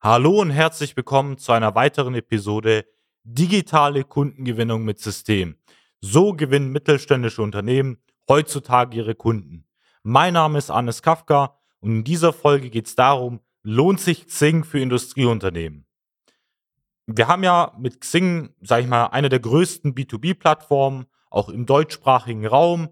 Hallo und herzlich willkommen zu einer weiteren Episode Digitale Kundengewinnung mit System. So gewinnen mittelständische Unternehmen heutzutage ihre Kunden. Mein Name ist Anis Kafka und in dieser Folge geht es darum, lohnt sich Xing für Industrieunternehmen? Wir haben ja mit Xing, sage ich mal, eine der größten B2B-Plattformen, auch im deutschsprachigen Raum,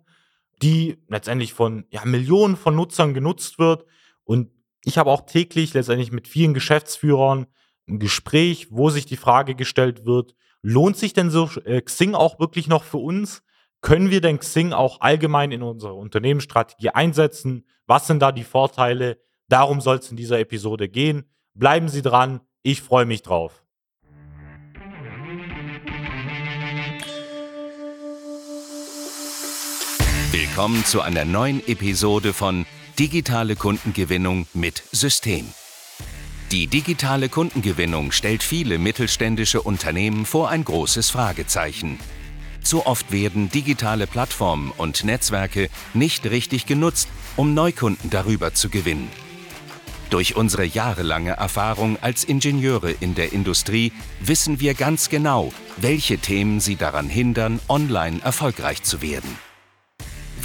die letztendlich von ja, Millionen von Nutzern genutzt wird und ich habe auch täglich letztendlich mit vielen Geschäftsführern ein Gespräch, wo sich die Frage gestellt wird, lohnt sich denn so äh, Xing auch wirklich noch für uns? Können wir denn Xing auch allgemein in unserer Unternehmensstrategie einsetzen? Was sind da die Vorteile? Darum soll es in dieser Episode gehen. Bleiben Sie dran, ich freue mich drauf. Willkommen zu einer neuen Episode von Digitale Kundengewinnung mit System. Die digitale Kundengewinnung stellt viele mittelständische Unternehmen vor ein großes Fragezeichen. Zu oft werden digitale Plattformen und Netzwerke nicht richtig genutzt, um Neukunden darüber zu gewinnen. Durch unsere jahrelange Erfahrung als Ingenieure in der Industrie wissen wir ganz genau, welche Themen sie daran hindern, online erfolgreich zu werden.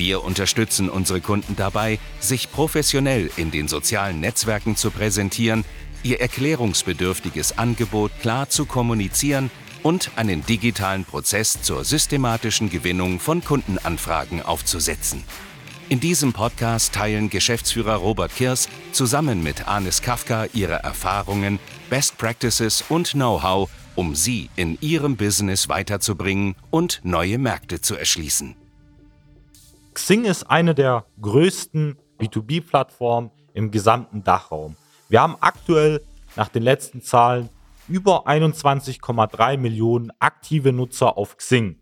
Wir unterstützen unsere Kunden dabei, sich professionell in den sozialen Netzwerken zu präsentieren, ihr erklärungsbedürftiges Angebot klar zu kommunizieren und einen digitalen Prozess zur systematischen Gewinnung von Kundenanfragen aufzusetzen. In diesem Podcast teilen Geschäftsführer Robert Kirs zusammen mit Anis Kafka ihre Erfahrungen, Best Practices und Know-how, um sie in ihrem Business weiterzubringen und neue Märkte zu erschließen. Xing ist eine der größten B2B-Plattformen im gesamten Dachraum. Wir haben aktuell nach den letzten Zahlen über 21,3 Millionen aktive Nutzer auf Xing.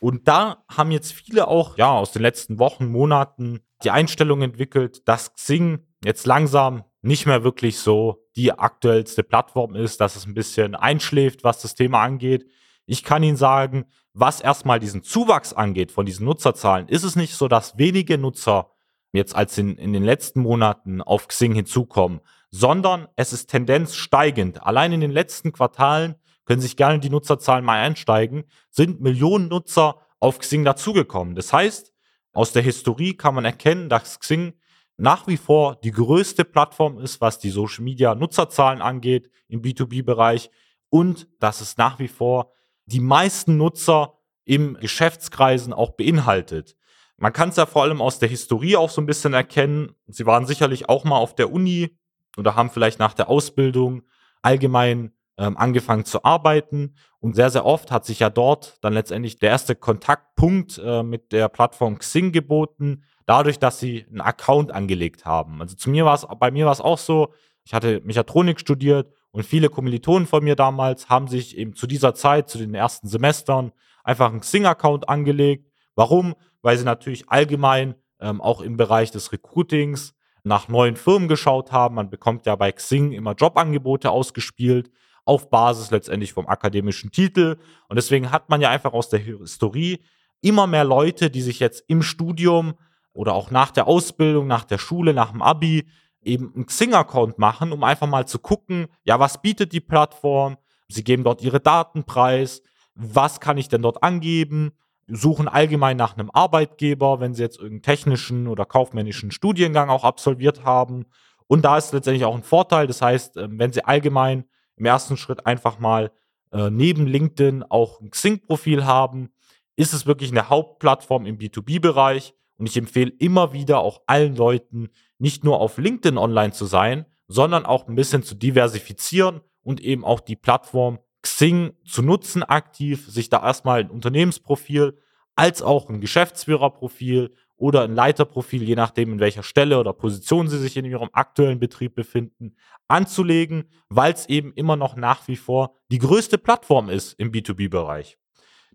Und da haben jetzt viele auch ja aus den letzten Wochen, Monaten die Einstellung entwickelt, dass Xing jetzt langsam nicht mehr wirklich so die aktuellste Plattform ist, dass es ein bisschen einschläft, was das Thema angeht. Ich kann Ihnen sagen, was erstmal diesen Zuwachs angeht von diesen Nutzerzahlen, ist es nicht so, dass wenige Nutzer jetzt als in, in den letzten Monaten auf Xing hinzukommen, sondern es ist Tendenz steigend. Allein in den letzten Quartalen können sich gerne die Nutzerzahlen mal einsteigen, sind Millionen Nutzer auf Xing dazugekommen. Das heißt, aus der Historie kann man erkennen, dass Xing nach wie vor die größte Plattform ist, was die Social Media Nutzerzahlen angeht im B2B-Bereich und dass es nach wie vor die meisten Nutzer im Geschäftskreisen auch beinhaltet. Man kann es ja vor allem aus der Historie auch so ein bisschen erkennen. Sie waren sicherlich auch mal auf der Uni oder haben vielleicht nach der Ausbildung allgemein ähm, angefangen zu arbeiten. Und sehr, sehr oft hat sich ja dort dann letztendlich der erste Kontaktpunkt äh, mit der Plattform Xing geboten, dadurch, dass sie einen Account angelegt haben. Also zu mir war es, bei mir war es auch so, ich hatte Mechatronik studiert und viele Kommilitonen von mir damals haben sich eben zu dieser Zeit, zu den ersten Semestern, einfach einen Xing-Account angelegt. Warum? Weil sie natürlich allgemein ähm, auch im Bereich des Recruitings nach neuen Firmen geschaut haben. Man bekommt ja bei Xing immer Jobangebote ausgespielt, auf Basis letztendlich vom akademischen Titel. Und deswegen hat man ja einfach aus der Historie immer mehr Leute, die sich jetzt im Studium oder auch nach der Ausbildung, nach der Schule, nach dem Abi eben einen Xing-Account machen, um einfach mal zu gucken, ja, was bietet die Plattform? Sie geben dort ihre Daten preis. Was kann ich denn dort angeben? Suchen allgemein nach einem Arbeitgeber, wenn sie jetzt irgendeinen technischen oder kaufmännischen Studiengang auch absolviert haben. Und da ist letztendlich auch ein Vorteil. Das heißt, ähm, wenn sie allgemein im ersten Schritt einfach mal äh, neben LinkedIn auch ein Xing-Profil haben, ist es wirklich eine Hauptplattform im B2B-Bereich. Und ich empfehle immer wieder auch allen Leuten, nicht nur auf LinkedIn online zu sein, sondern auch ein bisschen zu diversifizieren und eben auch die Plattform Xing zu nutzen aktiv, sich da erstmal ein Unternehmensprofil als auch ein Geschäftsführerprofil oder ein Leiterprofil, je nachdem in welcher Stelle oder Position sie sich in ihrem aktuellen Betrieb befinden, anzulegen, weil es eben immer noch nach wie vor die größte Plattform ist im B2B-Bereich.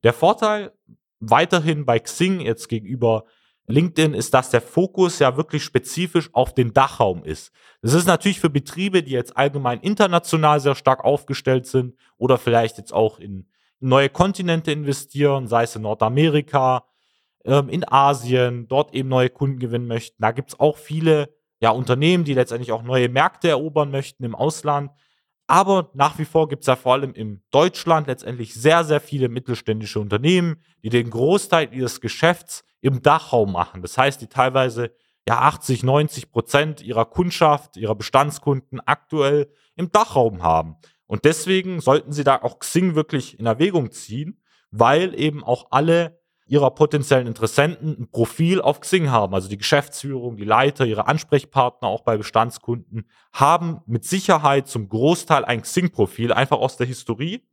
Der Vorteil weiterhin bei Xing jetzt gegenüber LinkedIn ist, dass der Fokus ja wirklich spezifisch auf den Dachraum ist. Das ist natürlich für Betriebe, die jetzt allgemein international sehr stark aufgestellt sind oder vielleicht jetzt auch in neue Kontinente investieren, sei es in Nordamerika, ähm, in Asien, dort eben neue Kunden gewinnen möchten. Da gibt es auch viele ja, Unternehmen, die letztendlich auch neue Märkte erobern möchten im Ausland. Aber nach wie vor gibt es ja vor allem in Deutschland letztendlich sehr, sehr viele mittelständische Unternehmen, die den Großteil ihres Geschäfts im Dachraum machen. Das heißt, die teilweise ja 80, 90 Prozent ihrer Kundschaft, ihrer Bestandskunden aktuell im Dachraum haben. Und deswegen sollten sie da auch Xing wirklich in Erwägung ziehen, weil eben auch alle ihrer potenziellen Interessenten ein Profil auf Xing haben. Also die Geschäftsführung, die Leiter, ihre Ansprechpartner auch bei Bestandskunden haben mit Sicherheit zum Großteil ein Xing-Profil, einfach aus der Historie.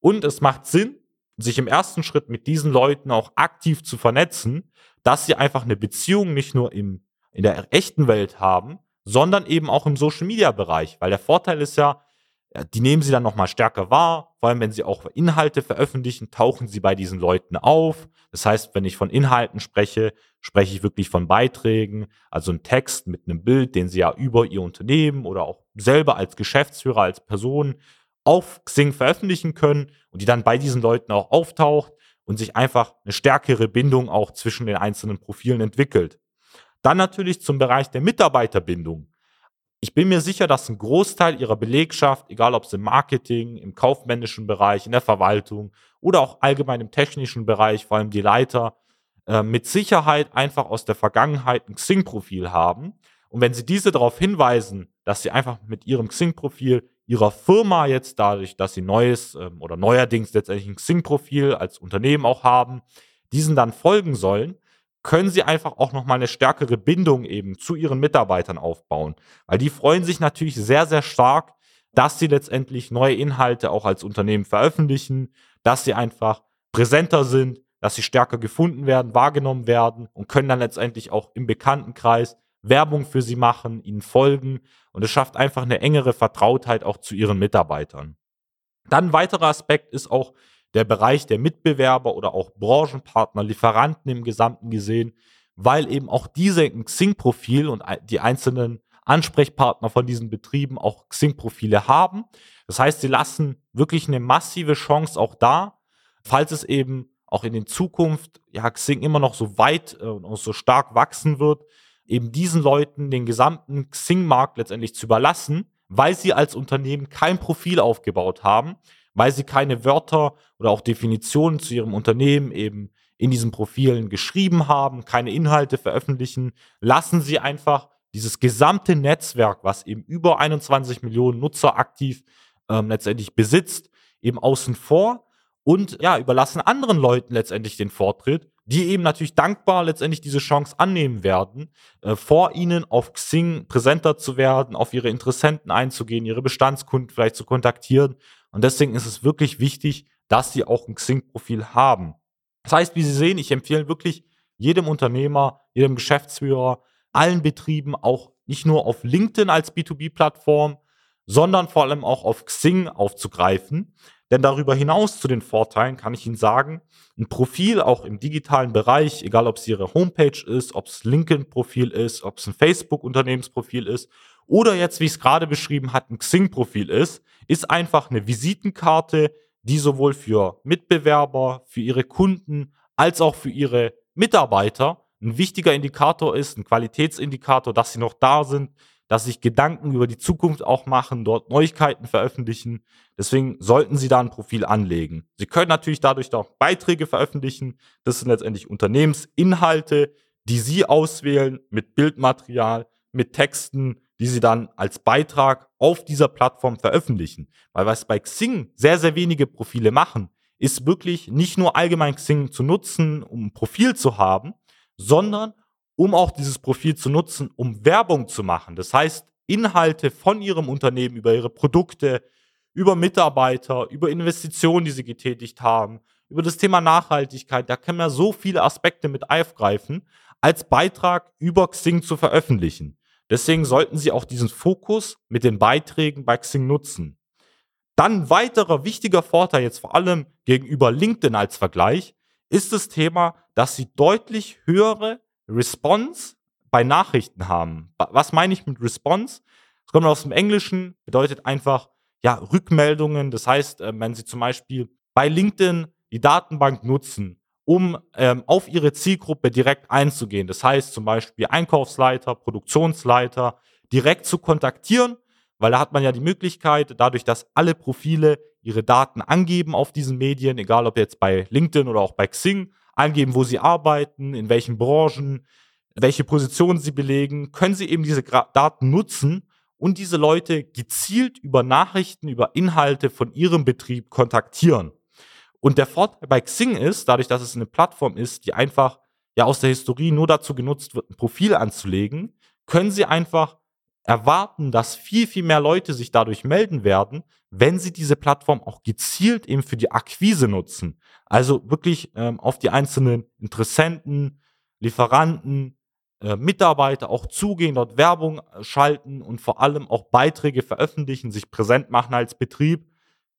Und es macht Sinn, sich im ersten Schritt mit diesen Leuten auch aktiv zu vernetzen, dass sie einfach eine Beziehung nicht nur im, in der echten Welt haben, sondern eben auch im Social-Media-Bereich. Weil der Vorteil ist ja, die nehmen sie dann nochmal stärker wahr. Vor allem, wenn sie auch Inhalte veröffentlichen, tauchen sie bei diesen Leuten auf. Das heißt, wenn ich von Inhalten spreche, spreche ich wirklich von Beiträgen, also ein Text mit einem Bild, den sie ja über ihr Unternehmen oder auch selber als Geschäftsführer, als Person auf Xing veröffentlichen können und die dann bei diesen Leuten auch auftaucht und sich einfach eine stärkere Bindung auch zwischen den einzelnen Profilen entwickelt. Dann natürlich zum Bereich der Mitarbeiterbindung. Ich bin mir sicher, dass ein Großteil ihrer Belegschaft, egal ob es im Marketing, im kaufmännischen Bereich, in der Verwaltung oder auch allgemein im technischen Bereich, vor allem die Leiter, äh, mit Sicherheit einfach aus der Vergangenheit ein Xing-Profil haben. Und wenn sie diese darauf hinweisen, dass sie einfach mit ihrem Xing-Profil ihrer Firma jetzt dadurch, dass sie neues ähm, oder neuerdings letztendlich ein Xing-Profil als Unternehmen auch haben, diesen dann folgen sollen, können sie einfach auch nochmal eine stärkere Bindung eben zu ihren Mitarbeitern aufbauen. Weil die freuen sich natürlich sehr, sehr stark, dass sie letztendlich neue Inhalte auch als Unternehmen veröffentlichen, dass sie einfach präsenter sind, dass sie stärker gefunden werden, wahrgenommen werden und können dann letztendlich auch im Bekanntenkreis Werbung für sie machen, ihnen folgen und es schafft einfach eine engere Vertrautheit auch zu ihren Mitarbeitern. Dann ein weiterer Aspekt ist auch der Bereich der Mitbewerber oder auch Branchenpartner, Lieferanten im Gesamten gesehen, weil eben auch diese ein Xing-Profil und die einzelnen Ansprechpartner von diesen Betrieben auch Xing-Profile haben. Das heißt, sie lassen wirklich eine massive Chance auch da, falls es eben auch in den Zukunft, ja, Xing immer noch so weit äh, und so stark wachsen wird, eben diesen Leuten den gesamten Xing-Markt letztendlich zu überlassen, weil sie als Unternehmen kein Profil aufgebaut haben weil sie keine Wörter oder auch Definitionen zu ihrem Unternehmen eben in diesen Profilen geschrieben haben, keine Inhalte veröffentlichen, lassen sie einfach dieses gesamte Netzwerk, was eben über 21 Millionen Nutzer aktiv ähm, letztendlich besitzt, eben außen vor und ja, überlassen anderen Leuten letztendlich den Vortritt, die eben natürlich dankbar letztendlich diese Chance annehmen werden, äh, vor ihnen auf Xing präsenter zu werden, auf ihre Interessenten einzugehen, ihre Bestandskunden vielleicht zu kontaktieren und deswegen ist es wirklich wichtig, dass sie auch ein Xing-Profil haben. Das heißt, wie Sie sehen, ich empfehle wirklich jedem Unternehmer, jedem Geschäftsführer, allen Betrieben auch nicht nur auf LinkedIn als B2B-Plattform, sondern vor allem auch auf Xing aufzugreifen. Denn darüber hinaus zu den Vorteilen kann ich Ihnen sagen, ein Profil auch im digitalen Bereich, egal ob es Ihre Homepage ist, ob es LinkedIn-Profil ist, ob es ein Facebook-Unternehmensprofil ist oder jetzt, wie ich es gerade beschrieben hat, ein Xing-Profil ist, ist einfach eine Visitenkarte, die sowohl für Mitbewerber, für ihre Kunden als auch für ihre Mitarbeiter ein wichtiger Indikator ist, ein Qualitätsindikator, dass sie noch da sind, dass sich Gedanken über die Zukunft auch machen, dort Neuigkeiten veröffentlichen. Deswegen sollten Sie da ein Profil anlegen. Sie können natürlich dadurch auch Beiträge veröffentlichen. Das sind letztendlich Unternehmensinhalte, die Sie auswählen mit Bildmaterial, mit Texten, die sie dann als Beitrag auf dieser Plattform veröffentlichen. Weil was bei Xing sehr, sehr wenige Profile machen, ist wirklich nicht nur allgemein Xing zu nutzen, um ein Profil zu haben, sondern um auch dieses Profil zu nutzen, um Werbung zu machen. Das heißt, Inhalte von ihrem Unternehmen über ihre Produkte, über Mitarbeiter, über Investitionen, die sie getätigt haben, über das Thema Nachhaltigkeit, da kann man so viele Aspekte mit aufgreifen, als Beitrag über Xing zu veröffentlichen. Deswegen sollten Sie auch diesen Fokus mit den Beiträgen bei Xing nutzen. Dann weiterer wichtiger Vorteil jetzt vor allem gegenüber LinkedIn als Vergleich ist das Thema, dass Sie deutlich höhere Response bei Nachrichten haben. Was meine ich mit Response? Das kommt aus dem Englischen, bedeutet einfach ja Rückmeldungen. Das heißt, äh, wenn Sie zum Beispiel bei LinkedIn die Datenbank nutzen um ähm, auf ihre Zielgruppe direkt einzugehen. Das heißt zum Beispiel Einkaufsleiter, Produktionsleiter direkt zu kontaktieren, weil da hat man ja die Möglichkeit, dadurch, dass alle Profile ihre Daten angeben auf diesen Medien, egal ob jetzt bei LinkedIn oder auch bei Xing, angeben, wo sie arbeiten, in welchen Branchen, welche Positionen sie belegen, können sie eben diese Daten nutzen und diese Leute gezielt über Nachrichten, über Inhalte von ihrem Betrieb kontaktieren. Und der Vorteil bei Xing ist, dadurch, dass es eine Plattform ist, die einfach ja aus der Historie nur dazu genutzt wird, ein Profil anzulegen, können sie einfach erwarten, dass viel, viel mehr Leute sich dadurch melden werden, wenn sie diese Plattform auch gezielt eben für die Akquise nutzen. Also wirklich ähm, auf die einzelnen Interessenten, Lieferanten, äh, Mitarbeiter auch zugehen, dort Werbung äh, schalten und vor allem auch Beiträge veröffentlichen, sich präsent machen als Betrieb,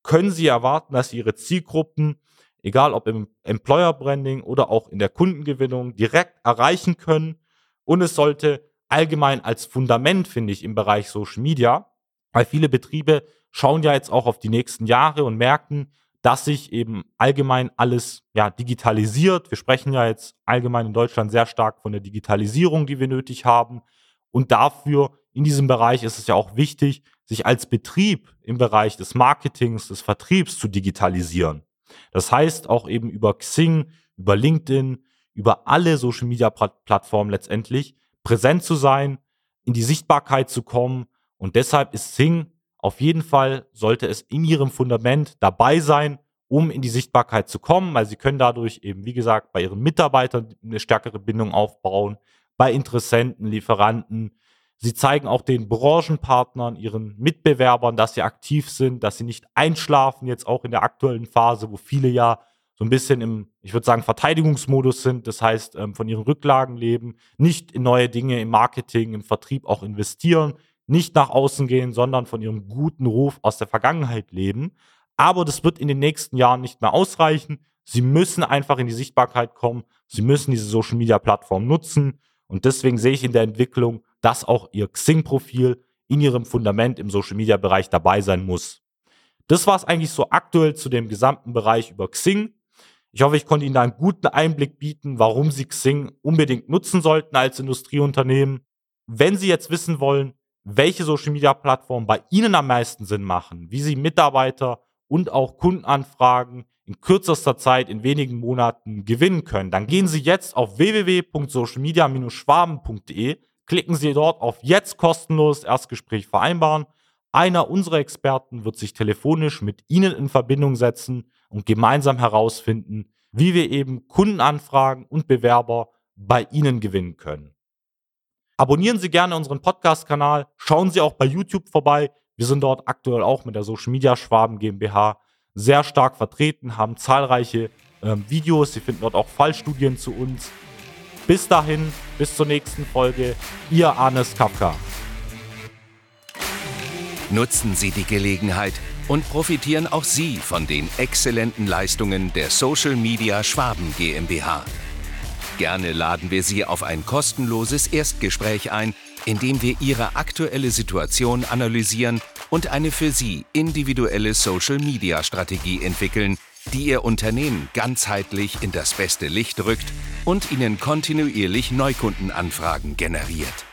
können Sie erwarten, dass Ihre Zielgruppen, egal ob im Employer Branding oder auch in der Kundengewinnung, direkt erreichen können. Und es sollte allgemein als Fundament, finde ich, im Bereich Social Media, weil viele Betriebe schauen ja jetzt auch auf die nächsten Jahre und merken, dass sich eben allgemein alles ja, digitalisiert. Wir sprechen ja jetzt allgemein in Deutschland sehr stark von der Digitalisierung, die wir nötig haben. Und dafür in diesem Bereich ist es ja auch wichtig, sich als Betrieb im Bereich des Marketings, des Vertriebs zu digitalisieren. Das heißt auch eben über Xing, über LinkedIn, über alle Social-Media-Plattformen letztendlich präsent zu sein, in die Sichtbarkeit zu kommen. Und deshalb ist Xing auf jeden Fall, sollte es in ihrem Fundament dabei sein, um in die Sichtbarkeit zu kommen, weil sie können dadurch eben, wie gesagt, bei ihren Mitarbeitern eine stärkere Bindung aufbauen, bei Interessenten, Lieferanten. Sie zeigen auch den Branchenpartnern, ihren Mitbewerbern, dass sie aktiv sind, dass sie nicht einschlafen, jetzt auch in der aktuellen Phase, wo viele ja so ein bisschen im, ich würde sagen, Verteidigungsmodus sind, das heißt, ähm, von ihren Rücklagen leben, nicht in neue Dinge im Marketing, im Vertrieb auch investieren, nicht nach außen gehen, sondern von ihrem guten Ruf aus der Vergangenheit leben. Aber das wird in den nächsten Jahren nicht mehr ausreichen. Sie müssen einfach in die Sichtbarkeit kommen. Sie müssen diese Social Media Plattform nutzen. Und deswegen sehe ich in der Entwicklung, dass auch ihr Xing-Profil in ihrem Fundament im Social Media Bereich dabei sein muss. Das war es eigentlich so aktuell zu dem gesamten Bereich über Xing. Ich hoffe, ich konnte Ihnen da einen guten Einblick bieten, warum Sie Xing unbedingt nutzen sollten als Industrieunternehmen. Wenn Sie jetzt wissen wollen, welche Social Media Plattformen bei Ihnen am meisten Sinn machen, wie Sie Mitarbeiter und auch Kundenanfragen in kürzester Zeit in wenigen Monaten gewinnen können, dann gehen Sie jetzt auf www.socialmedia-schwaben.de, klicken Sie dort auf jetzt kostenlos Erstgespräch vereinbaren. Einer unserer Experten wird sich telefonisch mit Ihnen in Verbindung setzen und gemeinsam herausfinden, wie wir eben Kundenanfragen und Bewerber bei Ihnen gewinnen können. Abonnieren Sie gerne unseren Podcast-Kanal. Schauen Sie auch bei YouTube vorbei. Wir sind dort aktuell auch mit der Social Media Schwaben GmbH sehr stark vertreten, haben zahlreiche ähm, Videos. Sie finden dort auch Fallstudien zu uns. Bis dahin, bis zur nächsten Folge. Ihr Arnes Kafka. Nutzen Sie die Gelegenheit und profitieren auch Sie von den exzellenten Leistungen der Social Media Schwaben GmbH. Gerne laden wir Sie auf ein kostenloses Erstgespräch ein, in dem wir Ihre aktuelle Situation analysieren und eine für Sie individuelle Social-Media-Strategie entwickeln, die Ihr Unternehmen ganzheitlich in das beste Licht rückt und Ihnen kontinuierlich Neukundenanfragen generiert.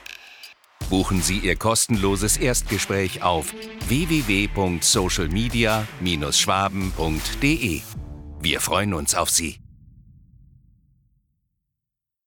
Buchen Sie Ihr kostenloses Erstgespräch auf www.socialmedia-schwaben.de. Wir freuen uns auf Sie.